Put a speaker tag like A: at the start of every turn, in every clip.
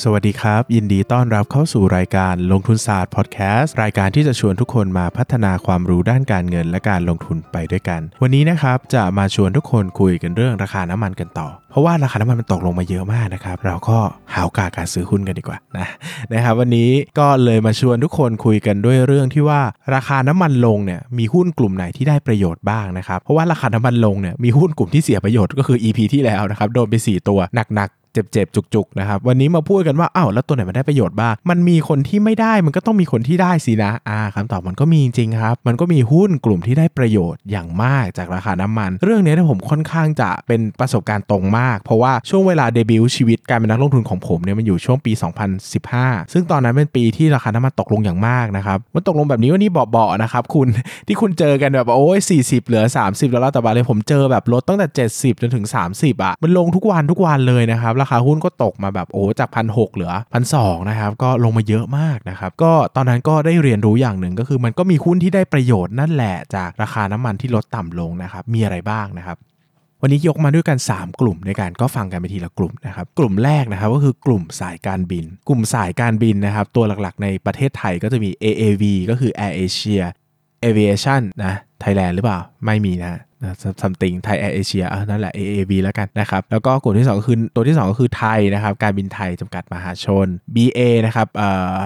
A: สวัสดีครับ ยินดีต้อนรับเข้าสู่รายการลงทุนศาสตร์พอดแคสต์รายการที่จะชวนทุกคนมาพัฒนาความรู้ด้านการเงินและการลงทุนไปด้วยกัน วันนี้นะครับจะมาชวนทุกคนคุยกันเรื่องราคาน้ำมันกันต่อ เพราะว่าราคาน้ำมันมันตกลงมาเยอะมากนะครับ เราก็หาโอกาสการซื้อหุ้นกันดีกว่านะนะครับ วันนี้ก็เลยมาชวนทุกคนคุยกันด้วยเรื่องที่ว่าราคาน้ำมันลงเนี่ยมีหุ้นกลุ่มไหนที่ได้ประโยชน์บ้างนะครับเพราะว่าราคาน้ำมันลงเนี่ยมีหุ้นกลุ่มที่เสียประโยชน์ก็คือ EP ที่แล้วนะครับโดนไป 4 ตัวหนักๆ เจ็บๆ จุกๆนะครับวันนี้มาพูดกันว่าอ้าวแล้วตัวไหนมันได้ประโยชน์บ้างมันมีคนที่ไม่ได้มันก็ต้องมีคนที่ได้สินะอ่าคำตอบมันก็มีจริงๆครับ มันก็มีหุ้นกลุ่มที่ได้ประโยชน์อย่างมากจากราคาน้ำมัน เรื่องนี้นี่ผมค่อนข้างจะเป็นประสบการณ์ตรงมาก เพราะว่าช่วงเวลาเดบิวต์ชีวิตการเป็นนักลงทุนของผมเนี่ยมันอยู่ช่วงปี 2015 ซึ่งตอนนั้นเป็นปีที่ราคาน้ำมันตกลงอย่างมากนะครับมันตกลงแบบนี้ว่านี่เบาๆนะครับคุณที่คุณเจอกันแบบโอ้ย40 เหลือ 30 แล้วแต่บาเลยผมเจอแบบลดตั้งแต่ 70 จนถึง 30อะมันลงทุกวันทุกวันเลยนะครับราคาหุ้นก็ตกมาแบบโอ้จากพันหเหลือพันสนะครับก็ลงมาเยอะมากนะครับก็ตอนนั้นก็ได้เรียนรู้อย่างหนึ่งก็คือมันก็มีหุ้นที่ได้ประโยชน์นั่นแหละจากราคาน้ำมันที่ลดต่ำลงนะครับมีอะไรบ้างนะครับวันนี้ยกมาด้วยกัน 3 กลุ่มในการก็ฟังกันไปทีละกลุ่มนะครับกลุ่มแรกนะครับก็คือกลุ่มสายการบิน กลุ่มสายการบินนะครับตัวหลักๆ ในประเทศไทยก็จะมี AAV ก็คือ Air Asia Aviation นะไทยแลนด์หรือเปล่า ไม่มีนะ something ไทยแอร์เอเชียนั่นแหละ AAV แล้วกันนะครับ แล้วก็กลุ่มที่ 2 ก็คือ ตัวที่ 2 ก็คือไทยนะครับ การบินไทยจำกัดมหาชน BA นะครับเอ่อ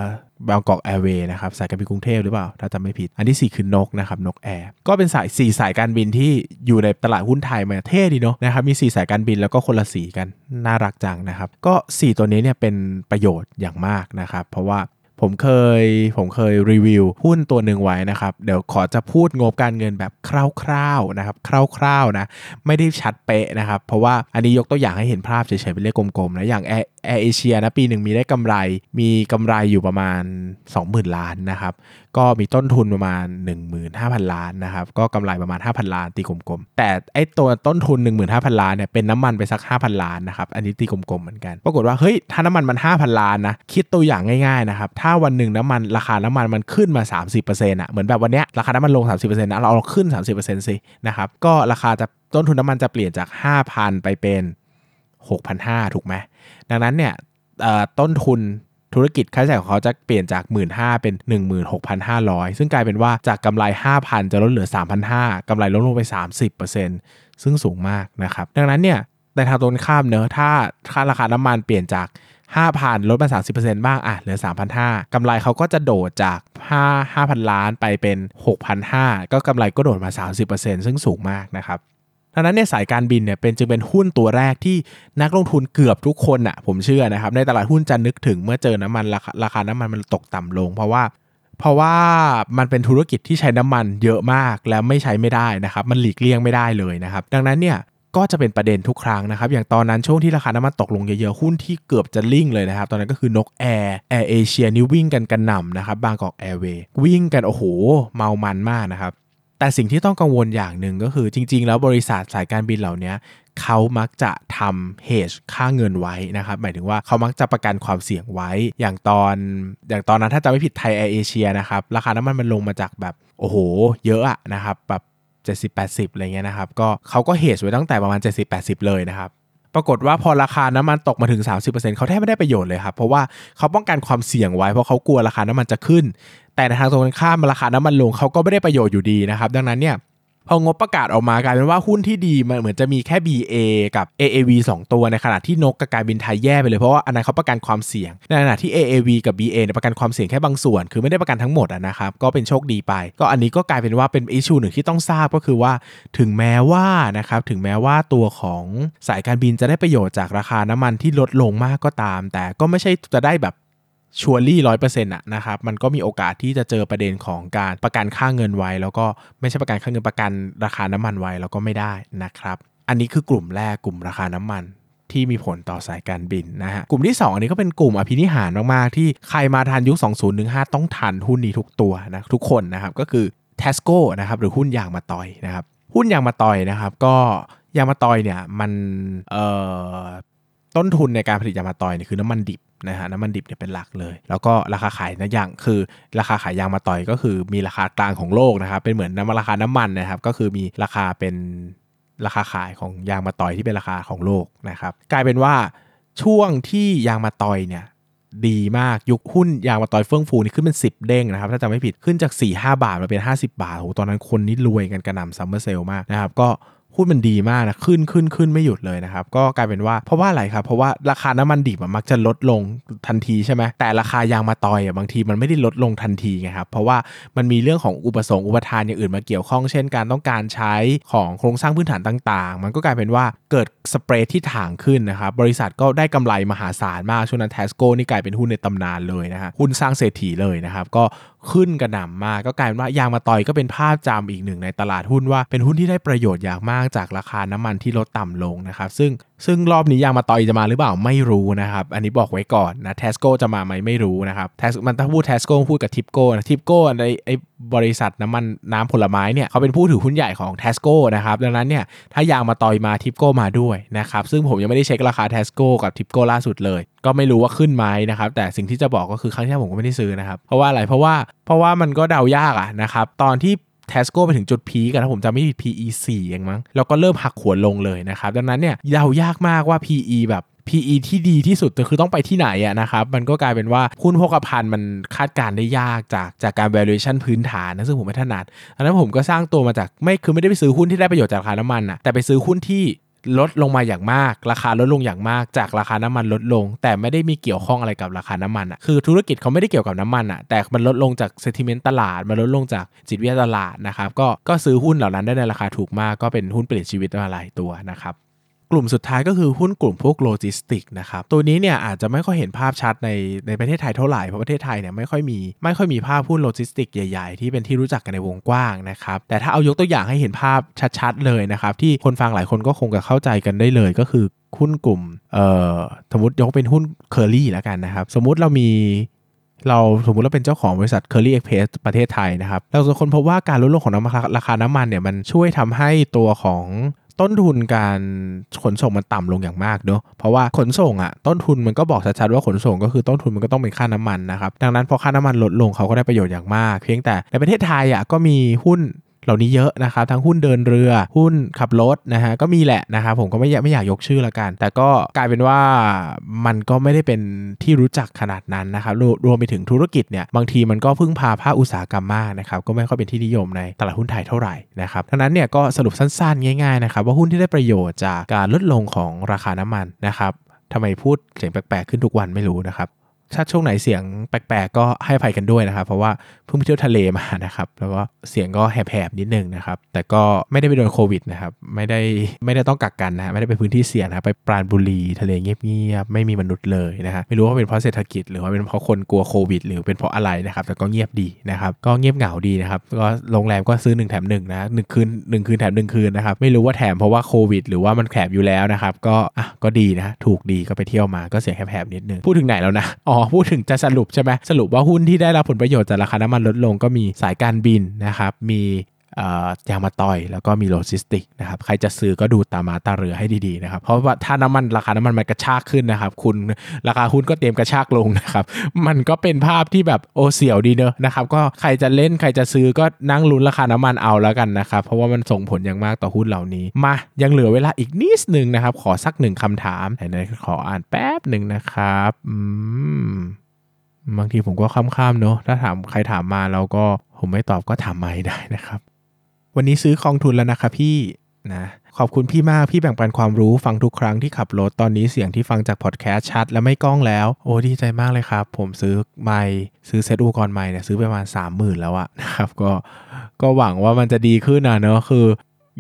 A: บางกอกแอร์เวย์นะครับสายการบินกรุงเทพหรือเปล่า ถ้าจำไม่ผิด อันที่ 4 คือนกนะครับนกแอร์ก็เป็นสาย 4 สายการบินที่อยู่ในตลาดหุ้นไทยมาเท่ดีเนาะนะครับมี 4 สายการบินแล้วก็คนละสีกัน น่ารักจังนะครับ ก็ 4 ตัวนี้เนี่ยเป็นประโยชน์อย่างมากนะครับ เพราะว่า ผมเคยผมเคยรีวิวหุ้นตัวหนึ่งไว้นะครับ เดี๋ยวขอจะพูดงบการเงินแบบคร่าวๆนะครับคร่าวๆนะไม่ได้ชัดเป๊ะนะครับ เพราะว่าอันนี้ยกตัวอย่างให้เห็นภาพเฉยๆเป็นเลขกลมๆนะอย่างแอร์แอเอเชียนะปีหนึ่งมีได้กำไร มีกำไรอยู่ประมาณ 20,000 ล้านนะครับ ก็มีต้นทุนประมาณ 15,000 ล้านนะครับ ก็กำไรประมาณ 5,000 ล้านตีกลมๆ แต่ไอตัวต้นทุน 15,000 ล้านเนี่ยเป็นน้ำมันไปสัก 5,000 ล้านนะครับ อันนี้ตีกลมๆเหมือนกัน ปรากฏว่าเฮ้ยถ้าน้ำมันมัน 5,000 ล้านนะคิดตัวอย่างง่ายๆนะครับถ้าวันหนึ่งน้ำมันราคาน้ำมันมันขึ้นมา 30%อะเหมือนแบบวันเนี้ยราคาน้ำมันลง 30%นะเราเราขึ้น 30%สินะครับก็ราคาจะต้นทุนน้ำมันจะเปลี่ยนจาก 5,000 ไปเป็น 6,500 ถูกไหมดังนั้นเนี่ยต้นทุนธุรกิจค่าใช้จ่ายของเขาจะเปลี่ยนจาก 1 5ื่นเป็น 16,500 ซึ่งกลายเป็นว่าจากกำไร 5,000 จะลดเหลือ 3,500กำไรลดลงไป 30%ซึ่งสูงมากนะครับ ดังนั้นเนี่ยในทางตรงข้ามเนอะถ้าค่าราคาน้ำมันเปลี่ยนจาก 5,000 ลดมา 30%บ้างอะเหลือ 3,500กำไรเขาก็จะโดดจาก 5 5,000 ล้านไปเป็น 6,500 ก็กำไรก็โดดมา 30%ซึ่งสูงมากนะครับดังนั้นเนี่ยสายการบินเนี่ยเป็นจึงเป็นหุ้นตัวแรกที่นักลงทุนเกือบทุกคนอะ่ะผมเชื่อนะครับ ในตลาดหุ้นจะนึกถึงเมื่อเจอน้ำมันราคาราคาน้ำมันมันตกต่ำลง เพราะว่า เพราะว่ามันเป็นธุรกิจที่ใช้น้ำมันเยอะมากแล้วไม่ใช้ไม่ได้นะครับ มันหลีกเลี่ยงไม่ได้เลยนะครับ ดังนั้นเนี่ย ก็จะเป็นประเด็นทุกครั้งนะครับ อย่างตอนนั้นช่วงที่ราคาน้ำมันตกลงเยอะๆ หุ้นที่เกือบจะ ceiling เลยนะครับ ตอนนั้นก็คือนกแอร์แอร์เอเชียนี่วิ่งกันกระหน่ำนะครับ บางกอกแอร์เวย์วิ่งกันโอ้โห เมามันมากนะครับ แต่สิ่งที่ต้องกังวลอย่างหนึ่งก็คือจริง ๆ แล้วบริษัทสายการบินเหล่านี้เขามักจะทำเฮชค่าเงินไว้นะครับ หมายถึงว่าเขามักจะประกันความเสี่ยงไว้ อย่างตอน อย่างตอนนั้นถ้าจำไม่ผิดไทยแอร์เอเชียนะครับ ราคาน้ำมันมันลงมาจากแบบ โอ้โห เยอะอะนะครับ แบบ 70 80 อะไรเงี้ยนะครับ ก็เขาก็เฮดไว้ตั้งแต่ประมาณ 70 80 เลยนะครับ ปรากฏว่าพอราคาน้ำมันตกมาถึง 30%เขาแทบไม่ได้ประโยชน์เลยครับ เพราะว่าเขาป้องกันความเสี่ยงไว้ เพราะเขากลัวราคาน้ำมันจะขึ้น แต่ในทางตรงกันข้ามราคาน้ำมันลงเขาก็ไม่ได้ประโยชน์อยู่ดีนะครับ ดังนั้นเนี่ย พองบประกาศออกมากลายเป็นว่าหุ้นที่ดีมันเหมือนจะมีแค่ BA กับ AAV 2 ตัวในขณะที่นกกับการบินไทยแย่ไปเลยเพราะว่าอันนั้นเขาประกันความเสี่ยง ในขณะที่ AAV กับ BA เนี่ยประกันความเสี่ยงแค่บางส่วน คือไม่ได้ประกันทั้งหมดนะครับก็เป็นโชคดีไป ก็อันนี้ก็กลายเป็นว่าเป็นอิชชูหนึ่งที่ต้องทราบก็คือว่า ถึงแม้ว่านะครับถึงแม้ว่าตัวของสายการบินจะได้ประโยชน์จากราคาน้ำมันที่ลดลงมากก็ตาม แต่ก็ไม่ใช่จะได้แบบ ชัวรี่ร้อยเปอร์เซ็นต์อะนะครับมันก็มีโอกาสที่จะเจอประเด็นของการประกันค่าเงินไว้ แล้วก็ไม่ใช่ประกันค่าเงินประกันราคาน้ำมันไว้แล้วก็ไม่ได้นะครับ อันนี้คือกลุ่มแรกกลุ่มราคาน้ำมันที่มีผลต่อสายการบินนะฮะกลุ่มที่ 2 อันนี้ก็เป็นกลุ่มอภินิหารมากๆ ที่ใครมาทันยุค 2015 ต้องทันหุ้นนี้ทุกตัวนะทุกคนนะครับก็คือ Tesco นะครับหรือหุ้นยางมาตอยนะครับหุ้นยางมาตอยนะครับก็ยางมะตอยเนี่ยมันเอ่อ ต้นทุนในการผลิตยางมะตอยเนี่ยคือน้ำมันดิบนะฮะน้ำมันดิบเนี่ยเป็นหลักเลย แล้วก็ราคาขายนะอย่างคือ ราคาขายยางมะตอยก็คือมีราคากลางของโลกนะครับเป็นเหมือนน้ำราคาน้ำมันนะครับก็คือมีราคาเป็นราคาขายของยางมะตอยที่เป็นราคาของโลกนะครับกลายเป็นว่าช่วงที่ยางมะตอยเนี่ยดีมากยุคหุ้นยางมะตอยเฟื่องฟูนี่ขึ้นเป็น 10 เด้งนะครับ ถ้าจำไม่ผิดขึ้นจาก 4-5 บาทมาเป็น 50 บาทโอ้ตอนนั้นคนนี่รวยกันกระหน่ำซัมเมอร์เซลมากนะครับก็ หุ้นมันดีมากนะขึ้นขึ้นขึ้นไม่หยุดเลยนะครับ ก็กลายเป็นว่าเพราะว่าอะไรครับ เพราะว่าราคาน้ำมันดิบมักจะลดลงทันทีใช่ไหมแต่ราคายางมาตอยอะบางทีมันไม่ได้ลดลงทันทีไงครับเพราะว่ามันมีเรื่องของอุปสงค์อุปทานอย่างอื่นมาเกี่ยวข้องเช่นการต้องการใช้ของโครงสร้างพื้นฐานต่าง ๆ มันก็กลายเป็นว่าเกิดสเปรดที่ถ่างขึ้นนะครับบริษัทก็ได้กำไรมหาศาลมากช่วงนั้นเทสโก้นี่กลายเป็นหุ้นในตำนานเลยนะฮะหุ้นสร้างเศรษฐีเลยนะครับก็ขึ้นกระหน่ำมากก็กลายเป็นว่ายางมาตอยก็เป็นภาพจำอีกหนึ่งในตลาดหุ้นว่าเป็นหุ้นที่ได้ประโยชน์อย่างมากจากราคาน้ำมันที่ลดต่ำลงนะครับ ซึ่งซึ่งรอบนี้ยางมะตอยจะมาหรือเปล่าไม่รู้นะครับ อันนี้บอกไว้ก่อนนะ TASCO จะมาไหมไม่รู้นะครับเทสมันถ้าพูด TASCO พูดกับทิปโก้นะทิปโก้ในไอบริษัทน้ำมันน้ำผลไม้เนี่ยเขาเป็นผู้ถือหุ้นใหญ่ของ TASCO นะครับดังนั้นเนี่ยถ้ายางมะตอยมาทิปโก้มาด้วยนะครับซึ่งผมยังไม่ได้เช็คราคา TASCO กับทิปโก้ล่าสุดเลย ก็ไม่รู้ว่าขึ้นไหมนะครับแต่สิ่งที่จะบอกก็คือครั้งที่ผมก็ไม่ได้ซื้อนะครับเพราะว่าอะไรเพราะว่าเพราะว่ามันก็เดายากอะนะครับตอนที่ TASCO ไปถึงจุด peak กันถ้าผมจำไม่ผิด PE 4เองมั้ง แล้วก็เริ่มหักหัวลงเลยนะครับ ดังนั้นเนี่ยเดายากมากว่า PE แบบ PE ที่ดีที่สุดคือต้องไปที่ไหนอะนะครับ มันก็กลายเป็นว่าหุ้นพวกนั้นมันคาดการณ์ได้ยากจากจากการ valuation พื้นฐานนะซึ่งผมไม่ถนัดอันนั้นผมก็สร้างตัวมาจากไม่คือไม่ได้ไปซื้อหุ้นที่ได้ประโยชน์จากราคาน้ำมันอะแต่ไปซื้อหุ้นที่ ลดลงมาอย่างมาก ราคาลดลงอย่างมาก จากราคาน้ำมันลดลง แต่ไม่ได้มีเกี่ยวข้องอะไรกับราคาน้ำมันอะคือธุรกิจเขาไม่ได้เกี่ยวกับน้ำมันอะแต่มันลดลงจาก sentiment ตลาด มันลดลงจากจิตวิทยาตลาดนะครับก็ก็ซื้อหุ้นเหล่านั้นได้ในราคาถูกมากก็เป็นหุ้นเปลี่ยนชีวิตมาหลายตัวนะครับ กลุ่มสุดท้ายก็คือหุ้นกลุ่มพวกโลจิสติกนะครับตัวนี้เนี่ยอาจจะไม่ค่อยเห็นภาพชัดในในประเทศไทยเท่าไหร่เพราะประเทศไทยเนี่ยไม่ค่อยมีไม่ค่อยมีภาพหุ้นโลจิสติกใหญ่ๆ ที่เป็นที่รู้จักกันในวงกว้างนะครับแต่ถ้าเอายกตัวอย่างให้เห็นภาพชัดๆเลยนะครับที่คนฟังหลายคนก็คงจะเข้าใจกันได้เลยก็คือหุ้นกลุ่มเอ่อสมมติยกเป็นหุ้นเคอรี่แล้วกันนะครับสมมุติเรามีเราสมมติเราเป็นเจ้าของบริษัท Kerry Express ประเทศไทยนะครับ เราจะค้นพบว่าการลดลงของน้ำราคาน้ำมันเนี่ยมันช่วยทำให้ตัวของ ต้นทุนการขนส่งมันต่ำลงอย่างมากเนาะเพราะว่าขนส่งอะต้นทุนมันก็บอกชัดๆว่าขนส่งก็คือต้นทุนมันก็ต้องเป็นค่าน้ำมันนะครับดังนั้นพอค่าน้ำมันลดลงเขาก็ได้ประโยชน์อย่างมาก เพียงแต่ในประเทศไทยอะก็มีหุ้น เหล่านี้เยอะนะครับทั้งหุ้นเดินเรือ หุ้นขับรถนะฮะก็มีแหละนะครับผมก็ไม่ไม่อยากยกชื่อละกัน แต่ก็กลายเป็นว่ามันก็ไม่ได้เป็นที่รู้จักขนาดนั้นนะครับรรวมไปถึงธุรกิจเนี่ยบางทีมันก็พึ่งพาภาคอุตสาหกรรมมากนะครับก็ไม่ค่อยเป็นที่นิยมในตลาดหุ้นไทยเท่าไหร่นะครับดังนั้นเนี่ยก็สรุปสั้นๆ ง่ายๆนะครับว่าหุ้นที่ได้ประโยชน์จากการลดลงของราคาน้ำมันนะครับทำไมพูดเสียงแปลกๆขึ้นทุกวันไม่รู้นะครับ ถ้าช่วงไหนเสียงแปลกๆ ก็ให้ภัยกันด้วยนะครับ เพราะว่าเพิ่งไปเที่ยวทะเลมานะครับ แล้วก็เสียงก็แหบๆนิดนึงนะครับ แต่ก็ไม่ได้ไปโดนโควิดนะครับ ไม่ได้ไม่ได้ต้องกักกันนะ ไม่ได้ไปพื้นที่เสี่ยงนะไปปราณบุรีทะเลเงียบๆ ไม่มีมนุษย์เลยนะฮะ ไม่รู้ว่าเป็นเพราะเศรษฐกิจ หรือว่าเป็นเพราะคนกลัวโควิด หรือเป็นเพราะอะไรนะครับ แต่ก็เงียบดีนะครับ ก็เงียบเหงาดีนะครับ ก็โรงแรมก็ซื้อ1แถม1นะหนึ่งคืน1คืนแถม1คืนนะครับ ไม่รู้ว่าแถมเพราะว่าโควิด หรือว่ามันแถมอยู่แล้วนะครับ ก็อะก็ดีนะ ถูกดีก็ไปเที่ยวมาก็เสียงแหบๆนิดนึงพูดถึงไหนแล้วนะอ๋อพูดถึงจะสรุปใช่ไหมสรุปว่าหุ้นที่ได้รับผลประโยชน์จากราคาน้ำมันลดลงก็มีสายการบินนะครับมี ยางมาต่อยแล้วก็มีโลจิสติกนะครับใครจะซื้อก็ดูตามาตาเรือให้ดีๆนะครับเพราะว่าถ้าน้ำมันราคาน้ำมันมันกระชากขึ้นนะครับคุณราคาหุ้นก็เตรียมกระชากลงนะครับมันก็เป็นภาพที่แบบโอเสียวดีเนอะนะครับก็ใครจะเล่นใครจะซื้อก็นั่งลุ้นราคาน้ำมันเอาแล้วกันนะครับเพราะว่ามันส่งผลอย่างมากต่อหุ้นเหล่านี้มายังเหลือเวลาอีกนิดนึงนะครับขอสักหนึ่งคำถามไหนๆขออ่านแป๊บหนึ่งนะครับอืมบางทีผมก็ค้ามๆเนอะถ้าถามใครถามมาเราก็ผมไม่ตอบก็ถามมาได้นะครับ วันนี้ซื้อของทุนแล้วนะครับพี่นะขอบคุณพี่มาก พี่แบ่งปันความรู้ฟังทุกครั้งที่ขับรถตอนนี้เสียงที่ฟังจากพอดแคสต์ชัด และไม่กล้องแล้ว โอ้ดีใจมากเลยครับ ผมซื้อไม้ซื้อเซตอุปกรณ์ไม้เนี่ยซื้อไปประมาณ 3 0,000 แล้วอะนะครับก็ก็หวังว่ามันจะดีขึ้นนะเนอะคือ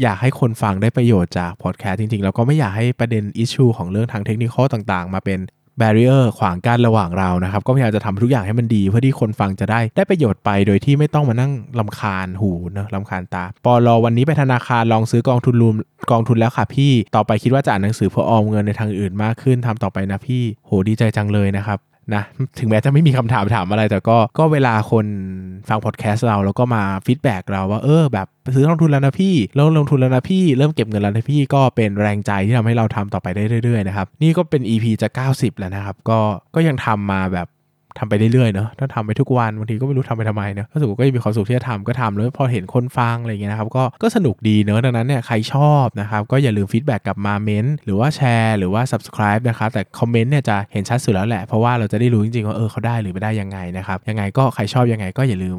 A: อยากให้คนฟังได้ประโยชน์จากพอดแคสต์จริง ๆ แล้วก็ไม่อยากให้ประเด็นอิชชูของเรื่องทางเทคนิคต่างๆ มาเป็น แบเรียร์ขวางกั้นระหว่างเรานะครับ ก็พยายามจะทำทุกอย่างให้มันดี เพื่อที่คนฟังจะได้ได้ประโยชน์ไปโดยที่ไม่ต้องมานั่งลำคาญหูนะลำคาญตาปอลอวันนี้ไปธนาคารลองซื้อกองทุนรวมกองทุนแล้วค่ะพี่ ต่อไปคิดว่าจะอ่านหนังสือเพื่อออมเงินในทางอื่นมากขึ้นทำต่อไปนะพี่ โหดีใจจังเลยนะครับ นะถึงแม้จะไม่มีคำถามถามอะไร แต่ก็ก็เวลาคนฟังพอดแคสต์เราแล้วก็มา feedback เราว่าเออแบบซื้อลงทุนแล้วนะพี่เริ่มลงทุนแล้วนะพี่เริ่มเก็บเงินแล้วนะพี่ก็เป็นแรงใจที่ทำให้เราทำต่อไปได้เรื่อยๆนะครับนี่ก็เป็น EP จะ 90 แล้วนะครับ ก็ก็ยังทำมาแบบ ทำไปเรื่อยๆเนาะถ้าทำไปทุกวันบางทีก็ไม่รู้ทำไปทำไมเนาะถ้าสมมติก็มีความสุขที่จะทำก็ทำแล้วพอเห็นคนฟังอะไรอย่างเงี้ยนะครับก็ก็สนุกดีเนอะดังนั้นเนี่ยใครชอบนะครับก็อย่าลืม feedback กลับมาเม้นหรือว่าแชร์หรือว่า subscribe นะครับแต่คอมเมนต์เนี่ยจะเห็นชัดสุดแล้วแหละเพราะว่าเราจะได้รู้จริงๆว่าเออเขาได้หรือไม่ได้ยังไงนะครับยังไงก็ใครชอบยังไงก็อย่าลืม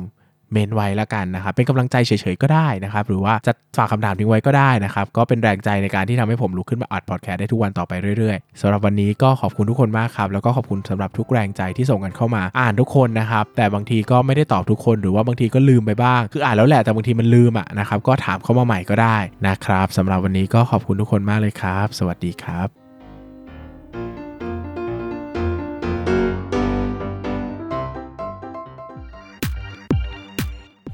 A: เมนไว้ละกันนะครับ เป็นกำลังใจเฉยๆก็ได้นะครับ หรือว่าจะฝากคำถามทิ้งไว้ก็ได้นะครับ ก็เป็นแรงใจในการที่ทำให้ผมลุกขึ้นมาอัดพอดแคสต์ได้ทุกวันต่อไปเรื่อยๆสำหรับวันนี้ก็ขอบคุณทุกคนมากครับ แล้วก็ขอบคุณสำหรับทุกแรงใจที่ส่งกันเข้ามาอ่านทุกคนนะครับ แต่บางทีก็ไม่ได้ตอบทุกคน หรือว่าบางทีก็ลืมไปบ้าง คืออ่านแล้วแหละ แต่บางทีมันลืมอะนะครับ ก็ถามเข้ามาใหม่ก็ได้นะครับสำหรับวันนี้ก็ขอบคุณทุกคนมากเลยครับ สวัสดีครับ